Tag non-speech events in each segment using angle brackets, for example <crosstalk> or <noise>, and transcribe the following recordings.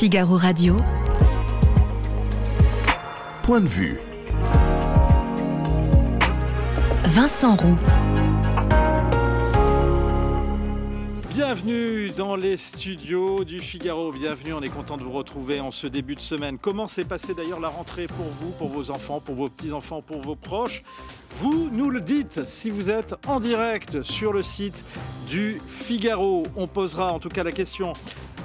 Figaro Radio. Point de vue. Vincent Roux. Bienvenue dans les studios du Figaro. Bienvenue, on est content de vous retrouver en ce début de semaine. Comment s'est passée d'ailleurs la rentrée pour vous, pour vos enfants, pour vos petits-enfants, pour vos proches? Vous nous le dites si vous êtes en direct sur le site du Figaro. On posera en tout cas la question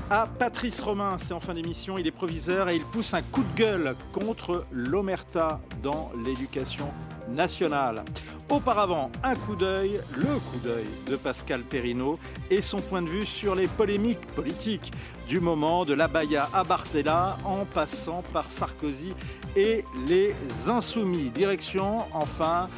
à Patrice Romain, c'est en fin d'émission, il est proviseur et il pousse un coup de gueule contre l'omerta dans l'éducation nationale. Auparavant, un coup d'œil, le coup d'œil de Pascal Perrineau et son point de vue sur les polémiques politiques du moment, de la Baïa à Bartella en passant par Sarkozy et les Insoumis. Direction, enfin,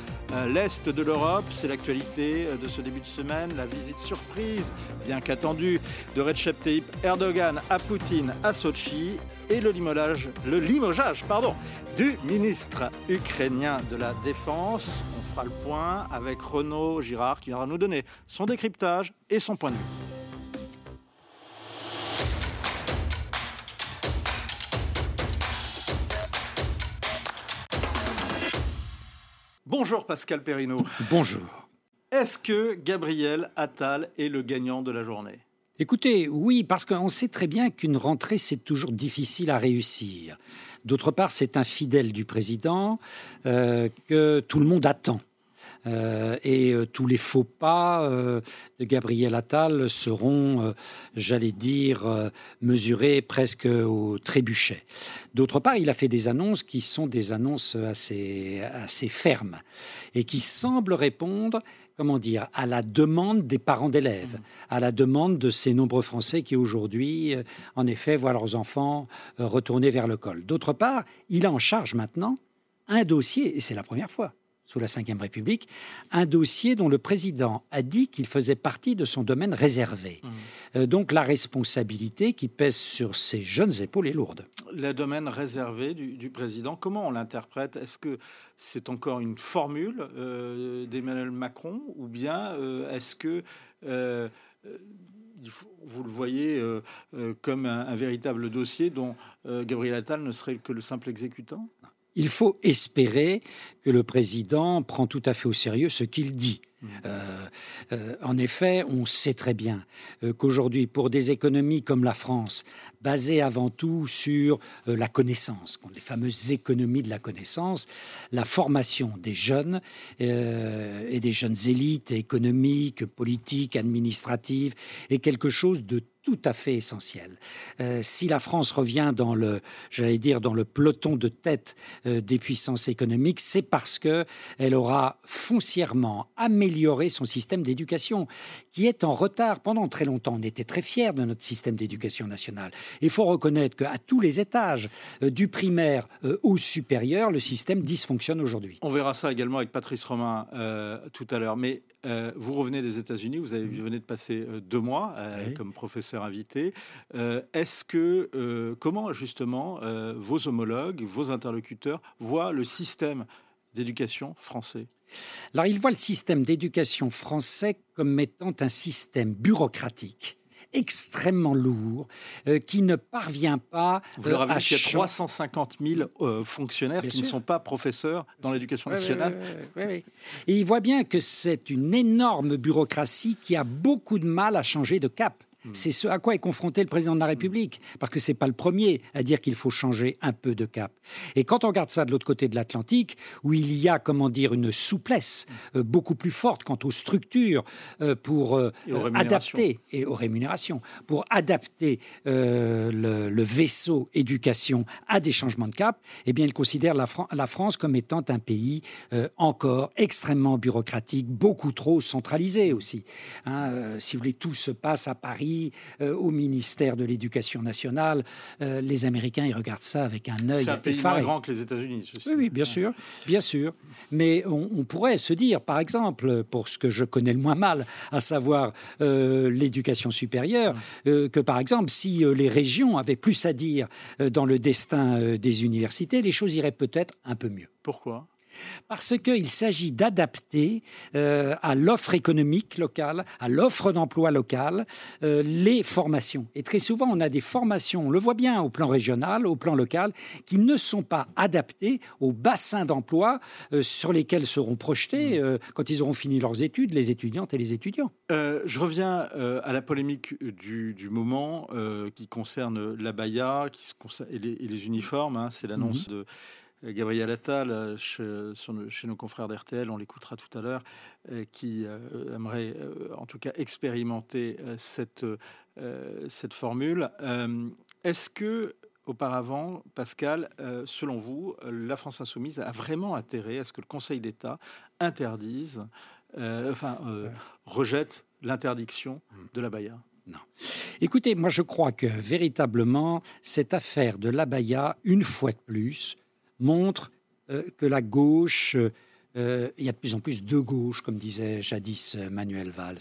l'Est de l'Europe. C'est l'actualité euh, de ce début de semaine. La visite surprise, bien qu'attendue, de Recep Tayyip Erdogan à Poutine à Sochi et le limogeage, du ministre ukrainien de la Défense. On fera le point avec Renaud Girard qui viendra nous donner son décryptage et son point de vue. Bonjour Pascal Perrineau. Bonjour. Est-ce que Gabriel Attal est le gagnant de la journée? Écoutez, oui, parce qu'on sait très bien qu'une rentrée, c'est toujours difficile à réussir. D'autre part, c'est un fidèle du président euh, que tout le monde attend. Euh, et euh, tous les faux pas euh, de Gabriel Attal seront, j'allais dire, mesurés presque au trébuchet. D'autre part, il a fait des annonces qui sont des annonces assez, assez fermes et qui semblent répondre comment dire, à la demande des parents d'élèves, mmh. à la demande de ces nombreux Français qui aujourd'hui, en effet, voient leurs enfants retourner vers l'école. D'autre part, il a en charge maintenant un dossier, et c'est la première fois, sous la Ve République, un dossier dont le président a dit qu'il faisait partie de son domaine réservé. Mmh. Euh, donc la responsabilité qui pèse sur ses jeunes épaules est lourde. Le domaine réservé du, président, comment on l'interprète? Est-ce que c'est encore une formule euh, d'Emmanuel Macron? Ou bien euh, est-ce que vous le voyez comme un, véritable dossier dont Gabriel Attal ne serait que le simple exécutant? Il faut espérer que le président prend tout à fait au sérieux ce qu'il dit. Mmh. Euh, euh, en effet, on sait très bien euh, qu'aujourd'hui, pour des économies comme la France, basées avant tout sur la connaissance, les fameuses économies de la connaissance, la formation des jeunes et des jeunes élites économiques, politiques, administratives est quelque chose de tout à fait essentiel. Euh, si la France revient dans le, j'allais dire, dans le peloton de tête euh, des puissances économiques, c'est parce que elle aura foncièrement amélioré son système d'éducation, qui est en retard pendant très longtemps. On était très fiers de notre système d'éducation nationale. Il faut reconnaître qu'à tous les étages, euh, du primaire au supérieur, le système dysfonctionne aujourd'hui. On verra ça également avec Patrice Romain tout à l'heure. Mais vous revenez des États-Unis, vous, avez, vous venez de passer deux mois comme professeur invité. Euh, est-ce que, euh, comment justement euh, vos homologues, vos interlocuteurs voient le système d'éducation français? Alors, ils voient le système d'éducation français comme étant un système bureaucratique extrêmement lourd, qui ne parvient pas Vous leur avez à... qu'il y a 350 000 fonctionnaires qui ne sont pas professeurs dans l'éducation nationale. et ils voient bien que c'est une énorme bureaucratie qui a beaucoup de mal à changer de cap. Hmm. C'est ce à quoi est confronté le président de la République, parce que c'est pas le premier à dire qu'il faut changer un peu de cap. Et quand on regarde ça de l'autre côté de l'Atlantique, où il y a, comment dire, une souplesse euh, beaucoup plus forte quant aux structures euh, pour euh, adapter et aux rémunérations, pour adapter le, vaisseau éducation à des changements de cap, eh bien, il considère la, la France comme étant un pays encore extrêmement bureaucratique, beaucoup trop centralisé aussi. Hein, si vous voulez, tout se passe à Paris euh, au ministère de l'Éducation nationale. Euh, les Américains, ils regardent ça avec un œil C'est un pays moins grand que les États-Unis. Oui, oui, bien sûr, bien sûr. Mais on, pourrait se dire, par exemple, pour ce que je connais le moins mal, à savoir euh, l'éducation supérieure, que par exemple, si les régions avaient plus à dire dans le destin des universités, les choses iraient peut-être un peu mieux. Pourquoi? Parce qu'il s'agit d'adapter euh, à l'offre économique locale, à l'offre d'emploi locale, euh, les formations. Et très souvent, on a des formations, on le voit bien au plan régional, au plan local, qui ne sont pas adaptées aux bassins d'emploi euh, sur lesquels seront projetés, mmh. quand ils auront fini leurs études, les étudiantes et les étudiants. je reviens à la polémique du, moment qui concerne l'abaya qui et, les, et les uniformes. Hein. C'est l'annonce mmh. de Gabriel Attal, euh, chez, nos confrères d'RTL, on l'écoutera tout à l'heure, euh, qui euh, aimerait en tout cas expérimenter cette, cette formule. Est-ce que, auparavant, Pascal, selon vous, la France insoumise a vraiment intérêt à ce que le Conseil d'État interdise, enfin, rejette l'interdiction de la Baïa? Non. Écoutez, moi je crois que véritablement, cette affaire de l'abaya, une fois de plus, montre euh, que la gauche, euh, il y a de plus en plus de gauche, comme disait jadis euh, Manuel Valls,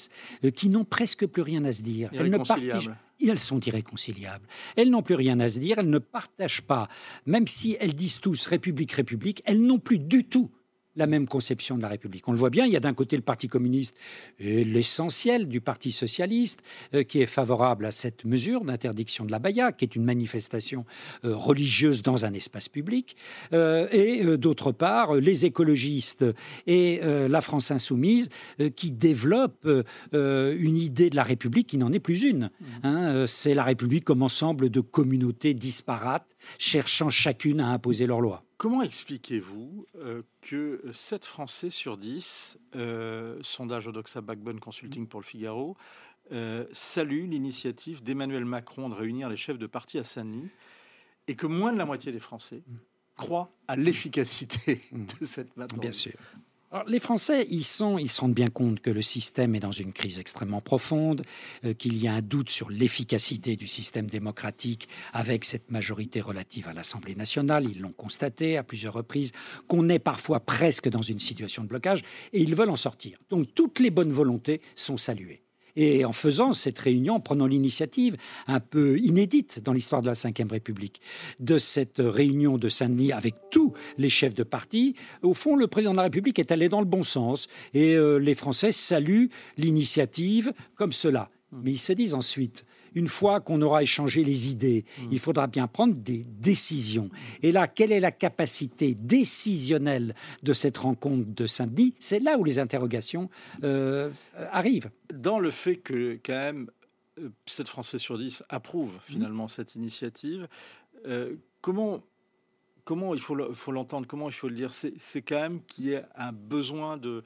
qui n'ont presque plus rien à se dire. Elles, ne partagent, elles sont irréconciliables. Elles n'ont plus rien à se dire, elles ne partagent pas, même si elles disent tous République, République, elles n'ont plus du tout la même conception de la République. On le voit bien, il y a d'un côté le Parti communiste et l'essentiel du Parti socialiste euh, qui est favorable à cette mesure d'interdiction de la baya, qui est une manifestation euh, religieuse dans un espace public, euh, et d'autre part les écologistes et la France insoumise qui développent une idée de la République qui n'en est plus une. Mmh. Hein. C'est la République comme ensemble de communautés disparates cherchant chacune à imposer leurs lois. Comment expliquez-vous euh, que 7 Français sur 10, euh, sondage Odoxa Backbone Consulting pour le Figaro, euh, saluent l'initiative d'Emmanuel Macron de réunir les chefs de parti à Saint-Denis et que moins de la moitié des Français mm. croient à l'efficacité mm. de cette Bien sûr les Français, ils, sont, ils se rendent bien compte que le système est dans une crise extrêmement profonde, euh, qu'il y a un doute sur l'efficacité du système démocratique avec cette majorité relative à l'Assemblée nationale. Ils l'ont constaté à plusieurs reprises, qu'on est parfois presque dans une situation de blocage, et ils veulent en sortir. Donc toutes les bonnes volontés sont saluées. Et en faisant cette réunion, en prenant l'initiative un peu inédite dans l'histoire de la Ve République, de cette réunion de Saint-Denis avec tous les chefs de parti, au fond, le président de la République est allé dans le bon sens et euh, les Français saluent l'initiative comme cela. Mais ils se disent ensuite, une fois qu'on aura échangé les idées, mmh. il faudra bien prendre des décisions. Et là, quelle est la capacité décisionnelle de cette rencontre de Saint-Denis C'est là où les interrogations euh, arrivent. Dans le fait que, quand même, 7 euh, Français sur 10 approuvent mmh. finalement cette initiative, euh, comment comment il faut l'entendre, comment il faut le dire? C'est quand même qu'il y ait un besoin de,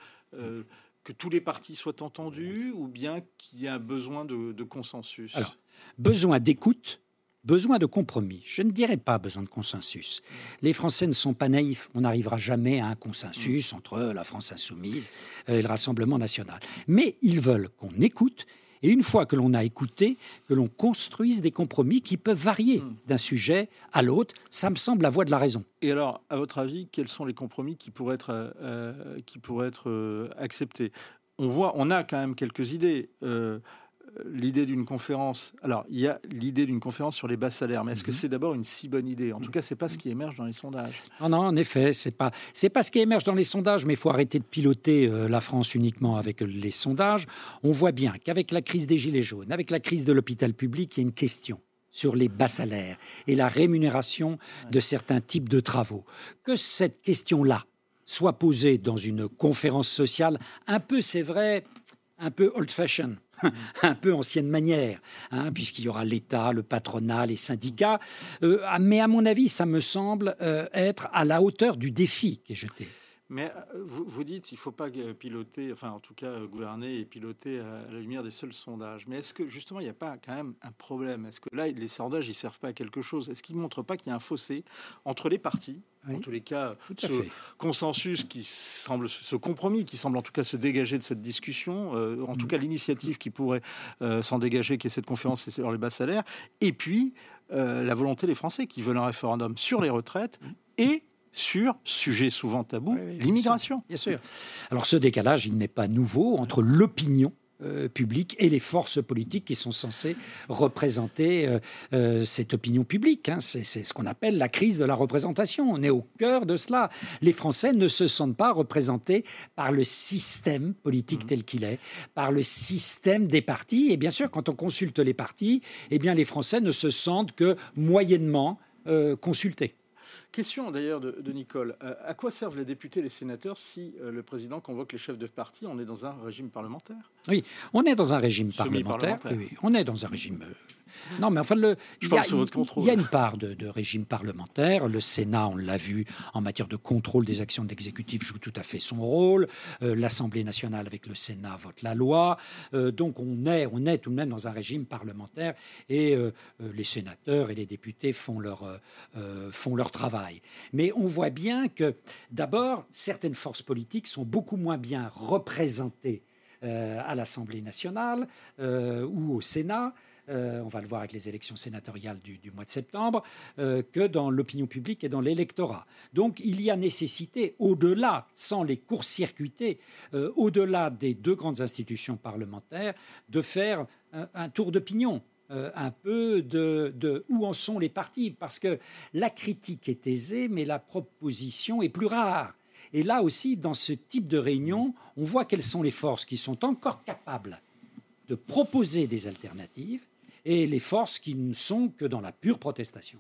que tous les partis soient entendus ou bien qu'il y ait un besoin de, consensus Alors, besoin d'écoute, besoin de compromis. Je ne dirais pas besoin de consensus. Les Français ne sont pas naïfs. On n'arrivera jamais à un consensus entre la France insoumise et le Rassemblement national. Mais ils veulent qu'on écoute et une fois que l'on a écouté, que l'on construise des compromis qui peuvent varier hmm. d'un sujet à l'autre, ça me semble la voie de la raison. Et alors, à votre avis, quels sont les compromis qui pourraient être, euh, euh, qui pourraient être euh, acceptés? On voit, on a quand même quelques idées l'idée d'une conférence. Alors, il y a l'idée d'une conférence sur les bas salaires, mais est-ce que mhm. c'est d'abord une si bonne idée? En tout cas, c'est pas ce qui émerge dans les sondages. Non, non, en effet, c'est pas c'est pas ce qui émerge dans les sondages, mais il faut arrêter de piloter euh, la France uniquement avec les sondages. On voit bien qu'avec la crise des gilets jaunes, avec la crise de l'hôpital public, il y a une question sur les bas salaires et la rémunération de certains types de travaux. Que cette question-là soit posée dans une conférence sociale, un peu, c'est vrai, un peu old-fashioned <laughs> un peu ancienne manière, hein, puisqu'il y aura l'État, le patronat, les syndicats. Euh, ah, mais à mon avis, ça me semble euh, être à la hauteur du défi qui est jeté. Mais euh, vous, vous dites qu'il ne faut pas piloter, enfin en tout cas gouverner et piloter à la lumière des seuls sondages. Mais est-ce que justement il n'y a pas quand même un problème? Est-ce que là les sondages ils servent pas à quelque chose? Est-ce qu'ils ne montrent pas qu'il y a un fossé entre les partis? En tous les cas, ce consensus qui semble, ce compromis qui semble en tout cas se dégager de cette discussion, euh, en tout mm. cas l'initiative qui pourrait euh, s'en dégager, qui est cette conférence sur les bas salaires, et puis la volonté des Français qui veulent un référendum sur les retraites mm. et sur, sujet souvent tabou, l'immigration. Bien sûr. Alors ce décalage, il n'est pas nouveau entre l'opinion euh, public et les forces politiques qui sont censées représenter euh, euh, cette opinion publique. Hein. C'est ce qu'on appelle la crise de la représentation. On est au cœur de cela. Les Français ne se sentent pas représentés par le système politique mmh. tel qu'il est, par le système des partis. Et bien sûr, quand on consulte les partis, eh bien, les Français ne se sentent que moyennement consultés. Question d'ailleurs de, Nicole. Euh, à quoi servent les députés et les sénateurs si euh, le président convoque les chefs de parti? On est dans un régime parlementaire? Oui, on est dans un régime parlementaire. Oui, on est dans un régime euh, non, mais enfin, le, il, y a, il y a une part de, régime parlementaire. Le Sénat, on l'a vu, en matière de contrôle des actions de l'exécutif, joue tout à fait son rôle. Euh, L'Assemblée nationale, avec le Sénat, vote la loi. Euh, donc, on est, on est tout de même dans un régime parlementaire et euh, les sénateurs et les députés font leur, font leur travail. Mais on voit bien que, d'abord, certaines forces politiques sont beaucoup moins bien représentées à l'Assemblée nationale ou au Sénat. Euh, on va le voir avec les élections sénatoriales du, mois de septembre, euh, que dans l'opinion publique et dans l'électorat. Donc il y a nécessité, au-delà, sans les court-circuiter, euh, au-delà des deux grandes institutions parlementaires, de faire un, tour d'opinion. un peu de, de, où en sont les partis, parce que la critique est aisée, mais la proposition est plus rare. Et là aussi, dans ce type de réunion, on voit quelles sont les forces qui sont encore capables de proposer des alternatives et les forces qui ne sont que dans la pure protestation.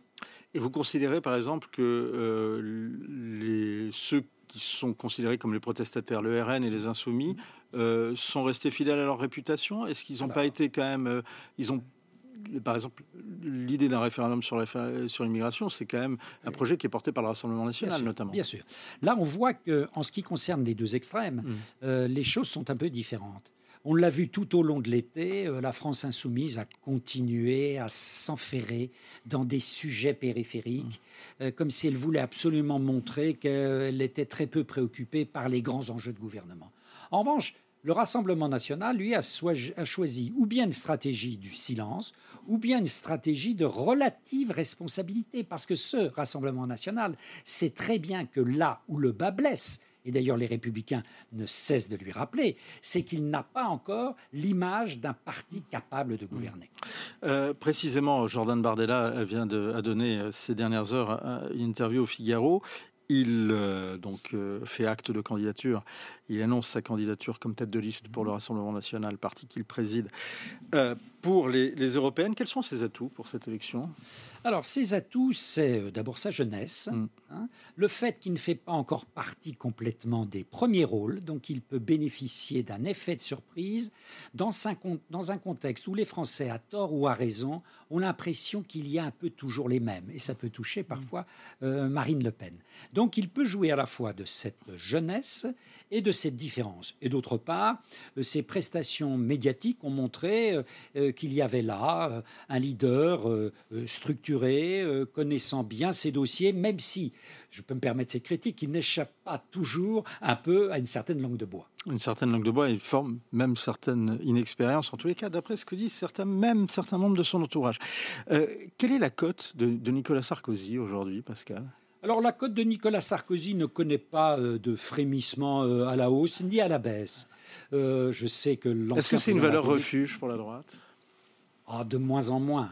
Et vous considérez par exemple que euh, les, ceux qui sont considérés comme les protestataires, le RN et les insoumis, euh, sont restés fidèles à leur réputation? Est-ce qu'ils n'ont pas été quand même... Euh, ils ont par exemple, l'idée d'un référendum sur l'immigration, c'est quand même un projet qui est porté par le Rassemblement national, notamment. Bien sûr. Là, on voit que, en ce qui concerne les deux extrêmes, mmh. les choses sont un peu différentes. On l'a vu tout au long de l'été, euh, la France insoumise a continué à s'enferrer dans des sujets périphériques, mmh. euh, comme si elle voulait absolument montrer qu'elle était très peu préoccupée par les grands enjeux de gouvernement. En revanche, le Rassemblement national, lui, a, choisi ou bien une stratégie du silence, ou bien une stratégie de relative responsabilité, parce que ce Rassemblement national sait très bien que là où le bas blesse, et d'ailleurs les républicains ne cessent de lui rappeler, c'est qu'il n'a pas encore l'image d'un parti capable de gouverner. Euh, précisément, Jordan Bardella vient de a euh, ces dernières heures euh, une interview au Figaro. Il donc fait acte de candidature. Il annonce sa candidature comme tête de liste pour le Rassemblement national, parti qu'il préside. Pour les, les européennes, quels sont ses atouts pour cette élection? Alors, ses atouts, c'est euh, d'abord sa jeunesse, mm. hein. le fait qu'il ne fait pas encore partie complètement des premiers rôles, donc il peut bénéficier d'un effet de surprise dans un, dans un contexte où les Français, à tort ou à raison, ont l'impression qu'il y a un peu toujours les mêmes, et ça peut toucher parfois euh, Marine Le Pen. Donc, il peut jouer à la fois de cette jeunesse et de cette différence. Et d'autre part, euh, ces prestations médiatiques ont montré qu'il y avait là un leader structuré euh, connaissant bien ses dossiers, même si, je peux me permettre ces critiques, il n'échappe pas toujours un peu à une certaine langue de bois. Une certaine langue de bois, il forme même certaines inexpériences, en tous les cas, d'après ce que disent certains, même certains membres de son entourage. Euh, quelle est la cote de, Nicolas Sarkozy aujourd'hui, Pascal? Alors la cote de Nicolas Sarkozy ne connaît pas euh, de frémissement à la hausse ni à la baisse. je sais que Est-ce que c'est une valeur refuge pour la droite? Ah, De moins en moins.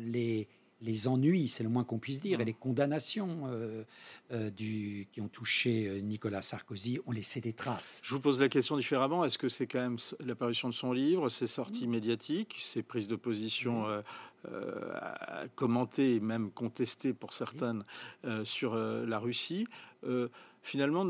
les, les ennuis, c'est le moins qu'on puisse dire, et les condamnations euh, euh, du, qui ont touché euh, Nicolas Sarkozy ont laissé des traces. Je vous pose la question différemment. Est-ce que c'est quand même l'apparition de son livre, ses sorties médiatiques, ses prises de position commentées et même contestées pour certaines sur la Russie, finalement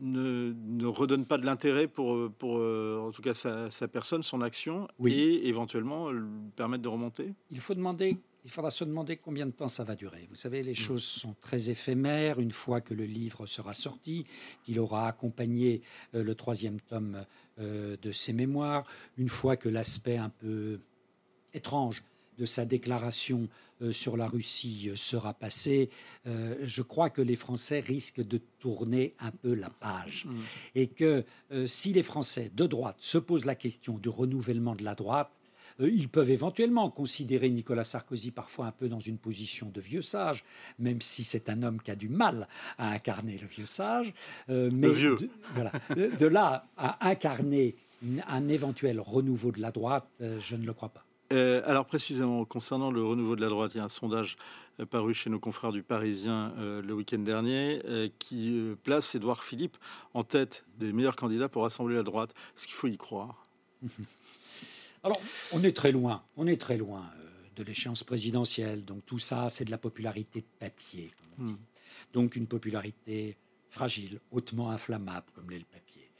ne, ne, redonne pas de l'intérêt pour, pour en tout cas sa, sa personne, son action, et éventuellement permettre de remonter? Il faut demander il faudra se demander combien de temps ça va durer. Vous savez, les mm. choses sont très éphémères. Une fois que le livre sera sorti, qu'il aura accompagné euh, le troisième tome euh, de ses mémoires, une fois que l'aspect un peu étrange de sa déclaration euh, sur la Russie sera passé, je crois que les Français risquent de tourner un peu la page. Mm. Et que si les Français de droite se posent la question du renouvellement de la droite, euh, ils peuvent éventuellement considérer Nicolas Sarkozy parfois un peu dans une position de vieux sage, même si c'est un homme qui a du mal à incarner le vieux sage. Euh, mais De, voilà, de là à incarner un éventuel renouveau de la droite, je ne le crois pas. Alors précisément, concernant le renouveau de la droite, il y a un sondage paru chez nos confrères du Parisien le week-end dernier qui place Édouard Philippe en tête des meilleurs candidats pour rassembler la droite. Est-ce qu'il faut y croire? <laughs> Alors, on est très loin, on est très loin de l'échéance présidentielle. Donc tout ça, c'est de la popularité de papier. Hmm. Donc une popularité fragile, hautement inflammable, comme l'est le papier.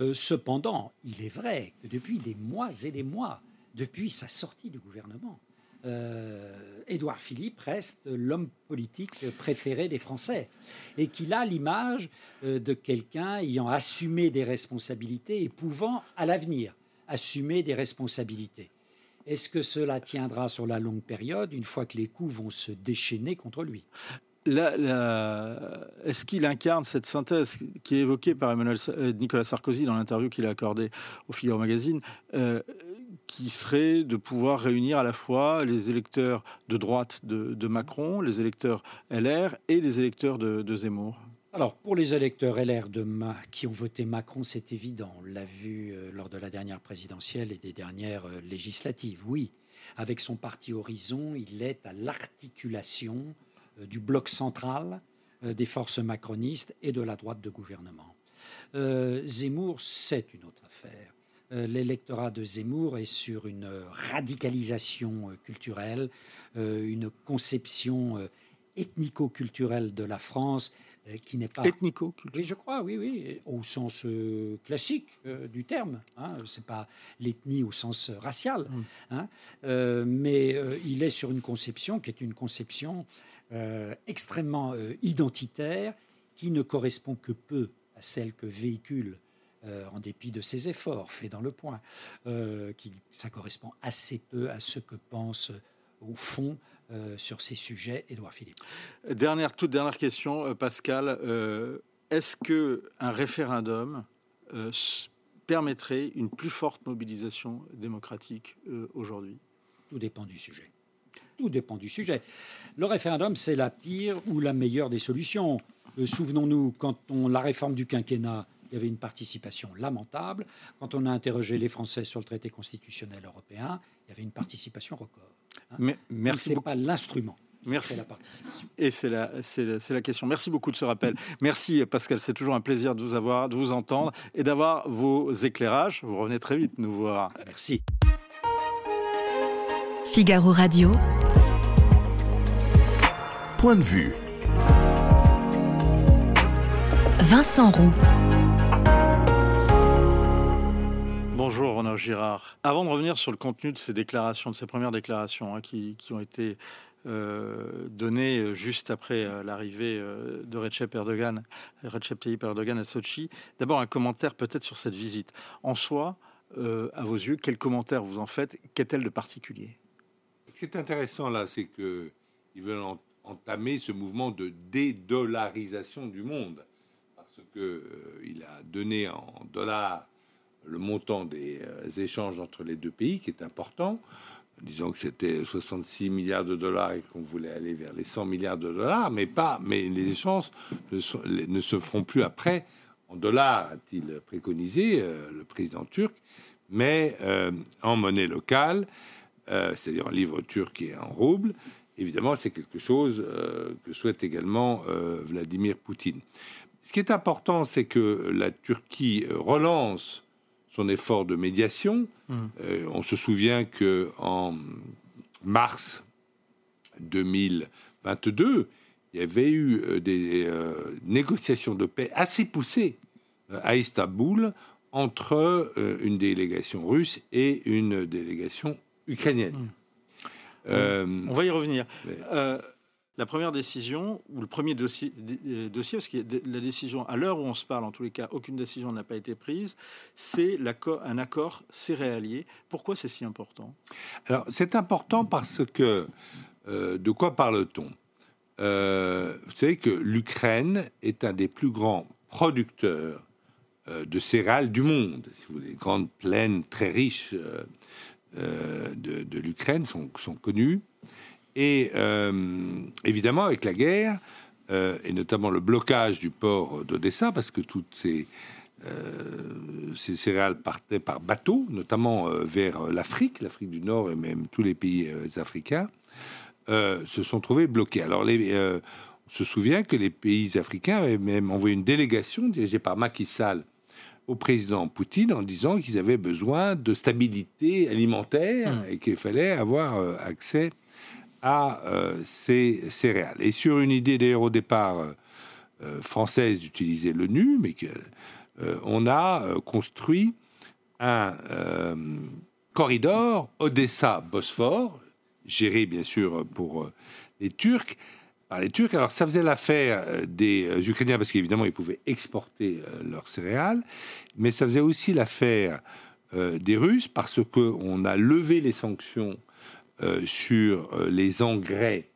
Euh, cependant, il est vrai que depuis des mois et des mois, depuis sa sortie du gouvernement, euh, Édouard Philippe reste l'homme politique préféré des Français et qu'il a l'image euh, de quelqu'un ayant assumé des responsabilités et pouvant à l'avenir assumer des responsabilités. Est-ce que cela tiendra sur la longue période une fois que les coups vont se déchaîner contre lui? Est-ce qu'il incarne cette synthèse qui est évoquée par Emmanuel, euh, Nicolas Sarkozy dans l'interview qu'il a accordée au Figaro Magazine, qui serait de pouvoir réunir à la fois les électeurs de droite de, Macron, les électeurs LR et les électeurs de Zemmour alors, pour les électeurs LR de qui ont voté Macron, c'est évident. On l'a vu euh, lors de la dernière présidentielle et des dernières euh, législatives. Oui, avec son parti Horizon, il est à l'articulation euh, du bloc central des forces macronistes et de la droite de gouvernement. Zemmour, c'est une autre affaire. L'électorat de Zemmour est sur une radicalisation culturelle, une conception ethnico-culturelle de la France euh, qui n'est pas ethnico Oui, je crois, oui, oui, au sens euh, classique euh, du terme. Hein, c'est pas l'ethnie au sens racial, mm. hein, mais il est sur une conception qui est une conception extrêmement identitaire, qui ne correspond que peu à celle que véhicule en dépit de ses efforts faits dans le point, qui, ça correspond assez peu à ce que pense au fond euh, sur ces sujets, Édouard Philippe. Dernière, toute dernière question, euh, Pascal. Euh, est-ce que un référendum permettrait une plus forte mobilisation démocratique aujourd'hui? Tout dépend du sujet. Tout dépend du sujet. Le référendum, c'est la pire ou la meilleure des solutions. Souvenons-nous, quand on la réforme du quinquennat, il y avait une participation lamentable. Quand on a interrogé les Français sur le traité constitutionnel européen, il y avait une participation record. Hein. Mais, merci. Ce pas l'instrument. Merci. La participation. Et c'est la, c'est la, question. Merci beaucoup de ce rappel. Merci Pascal, c'est toujours un plaisir de vous avoir, de vous entendre et d'avoir vos éclairages. Vous revenez très vite nous voir. Merci. Figaro Radio. Point de vue. Vincent Roux. Bonjour Renaud Girard. Avant de revenir sur le contenu de ces déclarations, de ces premières déclarations hein, qui, ont été euh, données euh, juste après euh, l'arrivée de Recep Erdogan, Recep Tayyip Erdogan à Sochi, d'abord un commentaire peut-être sur cette visite. En soi, à vos yeux, quel commentaire vous en faites? Qu'est-elle de particulier? Ce qui est intéressant là, c'est qu'ils veulent entamer ce mouvement de dédollarisation du monde, parce qu'il a donné en dollars le montant des euh, échanges entre les deux pays, qui est important. Disons que c'était 66 milliards de dollars et qu'on voulait aller vers les 100 milliards de dollars, mais pas, mais les échanges ne, se feront plus après en dollars, a-t-il préconisé euh, le président turc, mais euh, en monnaie locale, c'est-à-dire en livre turc et en rouble. Évidemment, c'est quelque chose que souhaite également Vladimir Poutine. Ce qui est important, c'est que la Turquie relance son effort de médiation. Mmh. Euh, on se souvient que en mars 2022, il y avait eu euh, des euh, négociations de paix assez poussées à Istanbul entre une délégation russe et une délégation ukrainienne. Mmh. on va y revenir. La première décision, ou le premier dossier, euh, dossier parce que la décision, à l'heure où on se parle, en tous les cas, aucune décision n'a pas été prise, c'est un accord céréalier. Pourquoi c'est si important? Alors, c'est important parce que, euh, de quoi parle-t-on? Euh, Vous savez que l'Ukraine est un des plus grands producteurs de céréales du monde. Les grandes plaines très riches de, l'Ukraine sont connues. Et euh, évidemment, avec la guerre, euh, et notamment le blocage du port d'Odessa, parce que toutes ces ces céréales partaient par bateau, notamment vers l'Afrique, l'Afrique du Nord et même tous les pays africains, se sont trouvés bloqués. Alors, les, on se souvient que les pays africains avaient même envoyé une délégation dirigée par Macky Sall au président Poutine en disant qu'ils avaient besoin de stabilité alimentaire mmh. et qu'il fallait avoir accès à ces céréales. Et sur une idée d'ailleurs au départ euh, française d'utiliser l'ONU, mais qu'on euh, a euh, construit un corridor Odessa-Bosphore, géré bien sûr pour les Turcs, par les Turcs. Alors ça faisait l'affaire des Ukrainiens parce qu'évidemment ils pouvaient exporter leurs céréales, mais ça faisait aussi l'affaire des Russes parce qu'on a levé les sanctions sur les engrais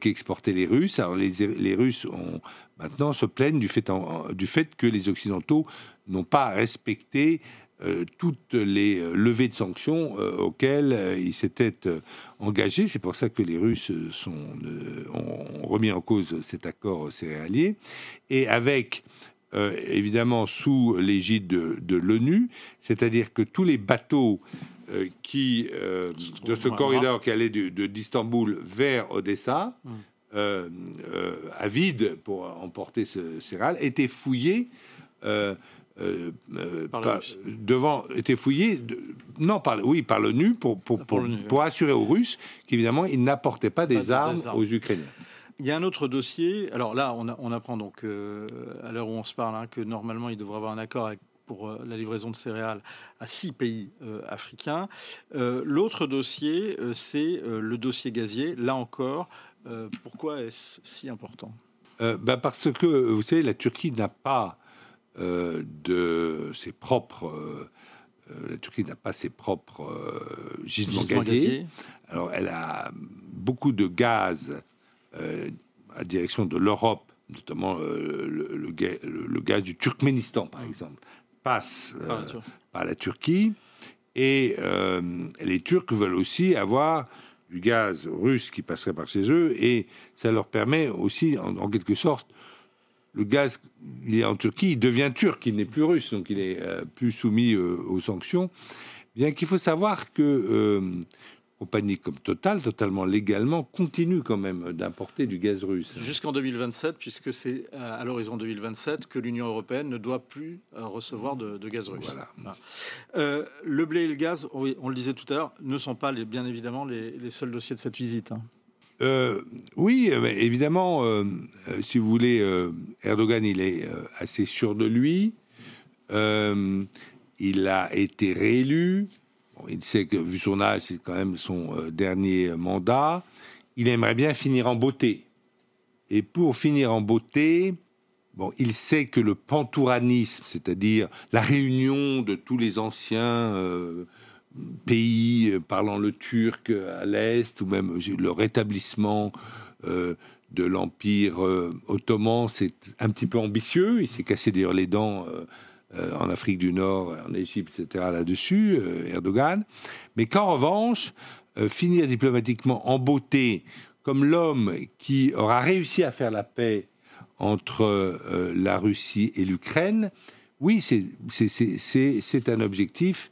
qu'exportaient les Russes. Alors les, Russes ont maintenant se plaignent du fait, du fait que les Occidentaux n'ont pas respecté euh, toutes les euh, levées de sanctions euh, auxquelles ils s'étaient engagés. C'est pour ça que les Russes sont, ont remis en cause cet accord céréalier. Et avec, évidemment, sous l'égide de, l'ONU, c'est-à-dire que tous les bateaux qui, de ce corridor qui allait d'Istanbul vers Odessa, hum. Euh, euh, avide pour emporter ce céréal était fouillé. Euh, devant était fouillé non par oui par l'ONU pour pour, pour, assurer aux Russes qu'évidemment ils n'apportaient pas, des, armes aux Ukrainiens. Il y a un autre dossier. Alors là, on, on apprend donc à l'heure où on se parle hein, que normalement il devrait avoir un accord pour la livraison de céréales à six pays africains. L'autre dossier, c'est le dossier gazier. Là encore, euh, pourquoi est-ce si important? Euh, bah, Parce que, vous savez, la Turquie n'a pas euh, de ses propres... la Turquie n'a pas ses propres gisements gaziers. Alors, elle a beaucoup de gaz à direction de l'Europe, notamment le, gaz du Turkménistan, par exemple, passe par la Turquie. Et les Turcs veulent aussi avoir du gaz russe qui passerait par chez eux, et ça leur permet aussi, en, quelque sorte, le gaz, il est en Turquie, il devient turc, il n'est plus russe, donc il est euh, plus soumis euh, aux sanctions. Bien qu'il faut savoir que euh, compagnie comme Total, totalement légalement, continue quand même d'importer du gaz russe. Jusqu'en 2027, puisque c'est à l'horizon 2027 que l'Union européenne ne doit plus euh, recevoir de, gaz russe. Voilà. Euh, le blé et le gaz, on le disait tout à l'heure, ne sont pas les, bien évidemment les, seuls dossiers de cette visite. Hein. Euh, oui, évidemment, si vous voulez, Erdogan, il est assez sûr de lui. il a été réélu il sait que, vu son âge, c'est quand même son euh, dernier mandat. Il aimerait bien finir en beauté. Et pour finir en beauté, bon, il sait que le pantouranisme, c'est-à-dire la réunion de tous les anciens euh, pays euh, parlant le turc à l'est, ou même le rétablissement de l'Empire ottoman, c'est un petit peu ambitieux. Il s'est cassé d'ailleurs les dents en Afrique du Nord, en Égypte, etc., là-dessus, euh, Erdogan. Mais qu'en revanche, euh, finir diplomatiquement en beauté, comme l'homme qui aura réussi à faire la paix entre la Russie et l'Ukraine, oui, c'est un objectif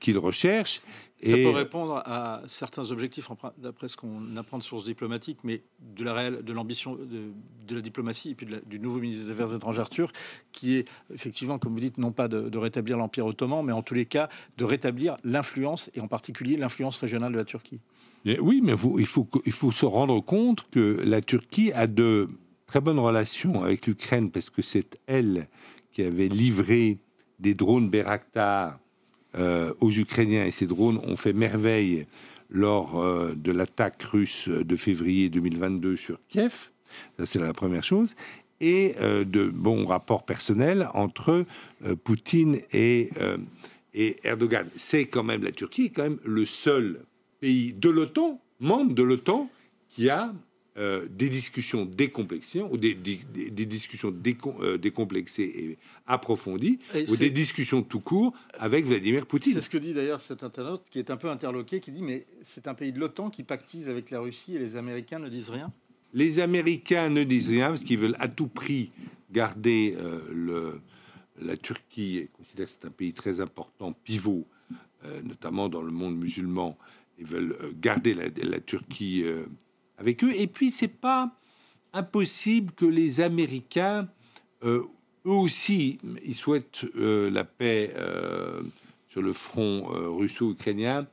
qu'il recherche. Ça peut répondre à certains objectifs, d'après ce qu'on apprend de sources diplomatiques, mais de la réelle, de l'ambition de, la diplomatie et puis du nouveau ministre des Affaires étrangères turc, qui est effectivement, comme vous dites, non pas de, rétablir l'Empire ottoman, mais en tous les cas de rétablir l'influence, et en particulier l'influence régionale de la Turquie. oui, mais il, faut, il faut se rendre compte que la Turquie a de très bonnes relations avec l'Ukraine, parce que c'est elle qui avait livré des drones Beraktar euh, aux Ukrainiens et ces drones ont fait merveille lors euh, de l'attaque russe de février 2022 sur Kiev. Ça, c'est la première chose. Et euh, de bons rapports personnels entre Poutine et, Erdogan. C'est quand même la Turquie, quand même le seul pays de l'OTAN, membre de l'OTAN, qui a euh, des discussions décomplexées, ou des, discussions euh, décomplexées et approfondies, ou des discussions tout court avec Vladimir Poutine. C'est ce que dit d'ailleurs cet internaute qui est un peu interloqué, qui dit mais c'est un pays de l'OTAN qui pactise avec la Russie et les Américains ne disent rien? Les Américains ne disent rien parce qu'ils veulent à tout prix garder euh, le, la Turquie considère que c'est un pays très important, pivot, notamment dans le monde musulman. Ils veulent garder la, Turquie avec eux. Et puis, c'est pas impossible que les Américains, eux aussi, ils souhaitent la paix sur le front russo-ukrainien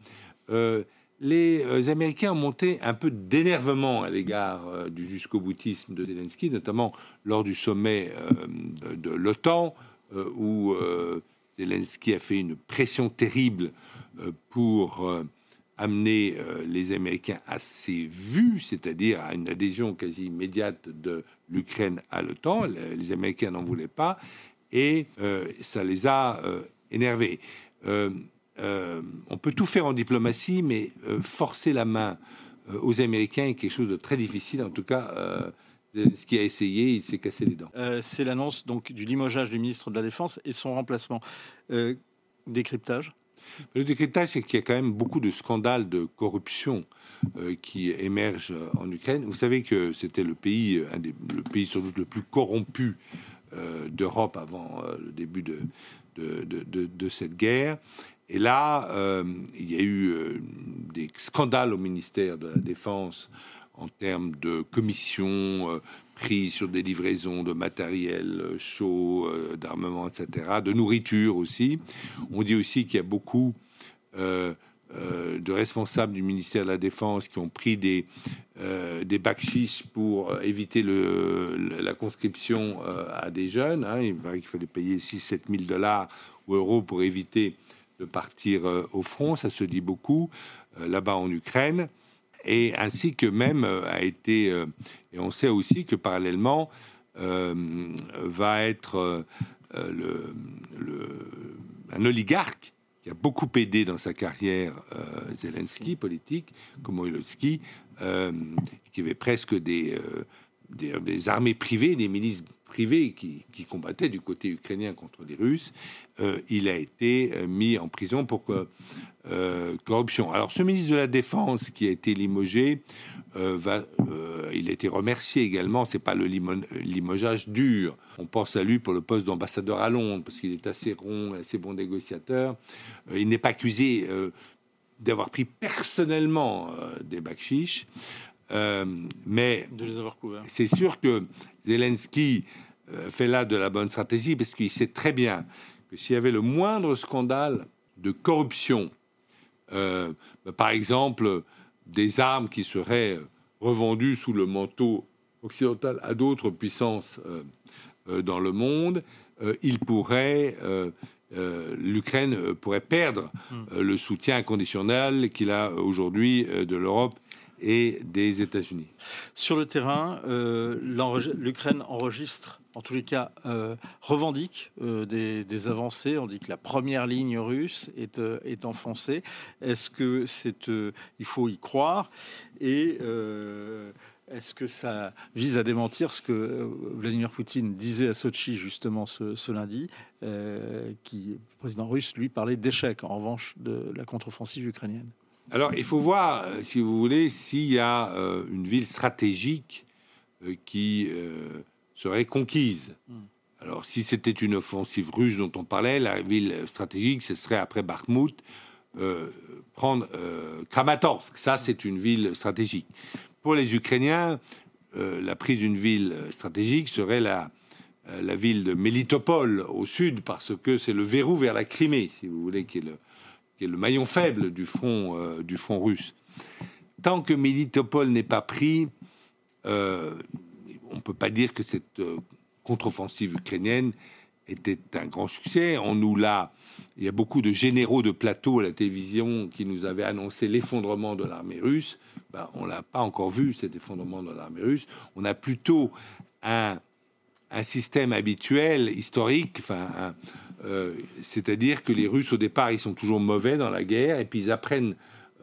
les euh, Américains ont monté un peu d'énervement à l'égard euh, du jusqu'au boutisme de Zelensky, notamment lors du sommet euh, de, l'OTAN, où Zelensky a fait une pression terrible pour amener les Américains à ses vues, c'est-à-dire à une adhésion quasi immédiate de l'Ukraine à l'OTAN. Les Américains n'en voulaient pas et ça les a énervés. Euh, on peut tout faire en diplomatie, mais euh, forcer la main euh, aux Américains est quelque chose de très difficile. En tout cas, ce qui a essayé, il s'est cassé les dents. c'est l'annonce donc du limogeage du ministre de la Défense et son remplacement. décryptage. Le décryptage, c'est qu'il y a quand même beaucoup de scandales de corruption qui émergent en Ukraine. Vous savez que c'était le pays, des, le pays sans doute le plus corrompu d'Europe avant le début de, cette guerre. Et là, euh, il y a eu euh, des scandales au ministère de la Défense en termes de commissions euh, prises sur des livraisons de matériel chaud, d'armement, etc., de nourriture aussi. On dit aussi qu'il y a beaucoup de responsables du ministère de la Défense qui ont pris des, des pour éviter la conscription à des jeunes. Hein. Il paraît qu'il fallait payer 6-7 000 dollars ou euros pour éviter de partir euh, au front, ça se dit beaucoup euh, là-bas en Ukraine, et ainsi que même euh, a été, et on sait aussi que parallèlement va être le, un oligarque qui a beaucoup aidé dans sa carrière Zelensky politique, comme Olowski, qui avait presque des, des, armées privées, des milices privées qui, qui, combattaient du côté ukrainien contre les Russes, euh, il a été euh, mis en prison pour euh, corruption. Alors, ce ministre de la Défense qui a été limogé, va, il a été remercié également. C'est pas le limogeage dur. On pense à lui pour le poste d'ambassadeur à Londres parce qu'il est assez rond, assez bon négociateur. il n'est pas accusé d'avoir pris personnellement des bakchiches. mais c'est sûr que Zelensky fait là de la bonne stratégie parce qu'il sait très bien que s'il y avait le moindre scandale de corruption, euh, bah, par exemple des armes qui seraient revendues sous le manteau occidental à d'autres puissances euh, euh, dans le monde, il pourrait, l'Ukraine pourrait perdre hmm. le soutien inconditionnel qu'il a aujourd'hui de l'Europe et des États-Unis. Sur le terrain, l'Ukraine enregistre en tous les cas, euh, revendique euh, des, avancées. On dit que la première ligne russe est, euh, enfoncée. Est-ce que c'est, il faut y croire? Et est-ce que ça vise à démentir ce que Vladimir Poutine disait à Sochi justement ce, lundi, qui le président russe lui parlait d'échec en revanche de la contre-offensive ukrainienne? Alors il faut voir, si vous voulez, s'il y a une ville stratégique qui serait conquise. Alors, si c'était une offensive russe dont on parlait, la ville stratégique, ce serait après Bakhmut, euh, prendre euh, Kramatorsk. Ça, c'est une ville stratégique. Pour les Ukrainiens, euh, la prise d'une ville stratégique serait la, la ville de Melitopol au sud, parce que c'est le verrou vers la Crimée, si vous voulez, qui est le, qui est le maillon faible du front, du front russe. Tant que Melitopol n'est pas pris, on ne peut pas dire que cette euh, contre-offensive ukrainienne était un grand succès. On nous l'a. Il y a beaucoup de généraux de plateau à la télévision qui nous avaient annoncé l'effondrement de l'armée russe. Ben, on l'a pas encore vu cet effondrement de l'armée russe. On a plutôt un, un système habituel, historique, enfin, euh, c'est-à-dire que les Russes au départ ils sont toujours mauvais dans la guerre et puis ils apprennent.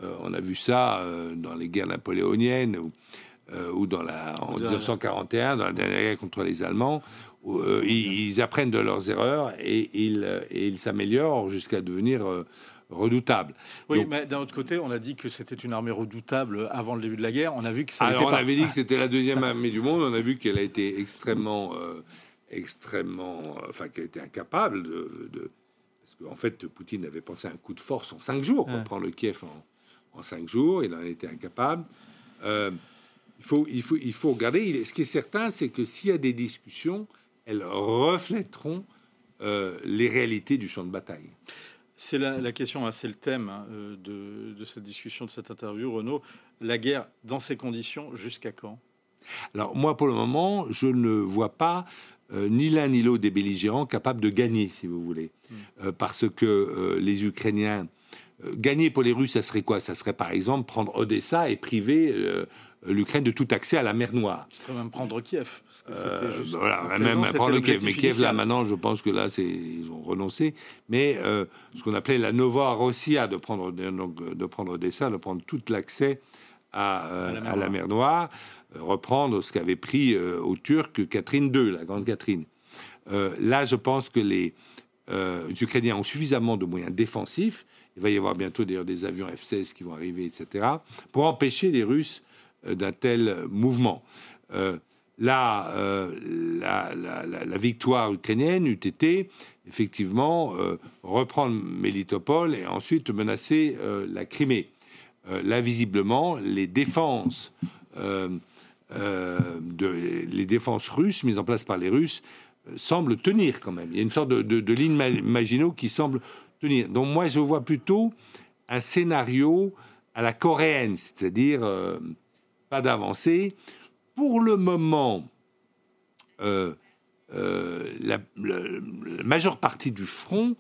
Euh, on a vu ça dans les guerres napoléoniennes. Euh, ou dans la, en 1941, dans la dernière guerre contre les Allemands, où, euh, ils, apprennent de leurs erreurs et ils s'améliorent jusqu'à devenir euh, redoutables. Oui, mais d'un autre côté, on a dit que c'était une armée redoutable avant le début de la guerre. On a vu que ça. Alors, on avait dit que c'était la deuxième <laughs> armée du monde. On a vu qu'elle a été extrêmement extrêmement, enfin, a été incapable de, parce qu'en fait, Poutine avait pensé à un coup de force en cinq jours, pour prendre le Kiev en, cinq jours, il en était incapable. Euh, il, faut, il, faut, il faut regarder. Ce qui est certain, c'est que s'il y a des discussions, elles reflèteront euh, les réalités du champ de bataille. C'est la, question, hein, c'est le thème hein, euh, de, cette discussion, de cette interview, Renaud. La guerre, dans ces conditions, jusqu'à quand? Alors moi, pour le moment, je ne vois pas euh, ni l'un ni l'autre des belligérants capables de gagner, si vous voulez. Hmm. parce que les Ukrainiens... gagner pour les Russes, ça serait quoi? Ça serait par exemple prendre Odessa et priver l'Ukraine de tout accès à la mer Noire. C'est même prendre Kiev. Euh, voilà, même prendre Kiev. Mais Kiev, là, maintenant, je pense que là, ils ont renoncé. Mais euh, ce qu'on appelait la Nova Rossia, de prendre, donc, de prendre Odessa, de prendre tout l'accès à, à, la, mer Noire, euh, reprendre ce qu'avait pris aux Turcs Catherine II, la grande Catherine. là, je pense que les Ukrainiens ont suffisamment de moyens défensifs. Il va y avoir bientôt d'ailleurs des avions F-16 qui vont arriver, etc., pour empêcher les Russes euh, d'un tel mouvement. Euh, là, euh, la, victoire ukrainienne eût été effectivement reprendre Mélitopol et ensuite menacer la Crimée. là, visiblement, les défenses, de, les défenses russes mises en place par les Russes semblent tenir quand même. Il y a une sorte de, ligne Maginot qui semble tenir. Donc moi, je vois plutôt un scénario à la coréenne, c'est-à-dire pas d'avancée. Pour le moment, euh, euh, la, majeure partie du front,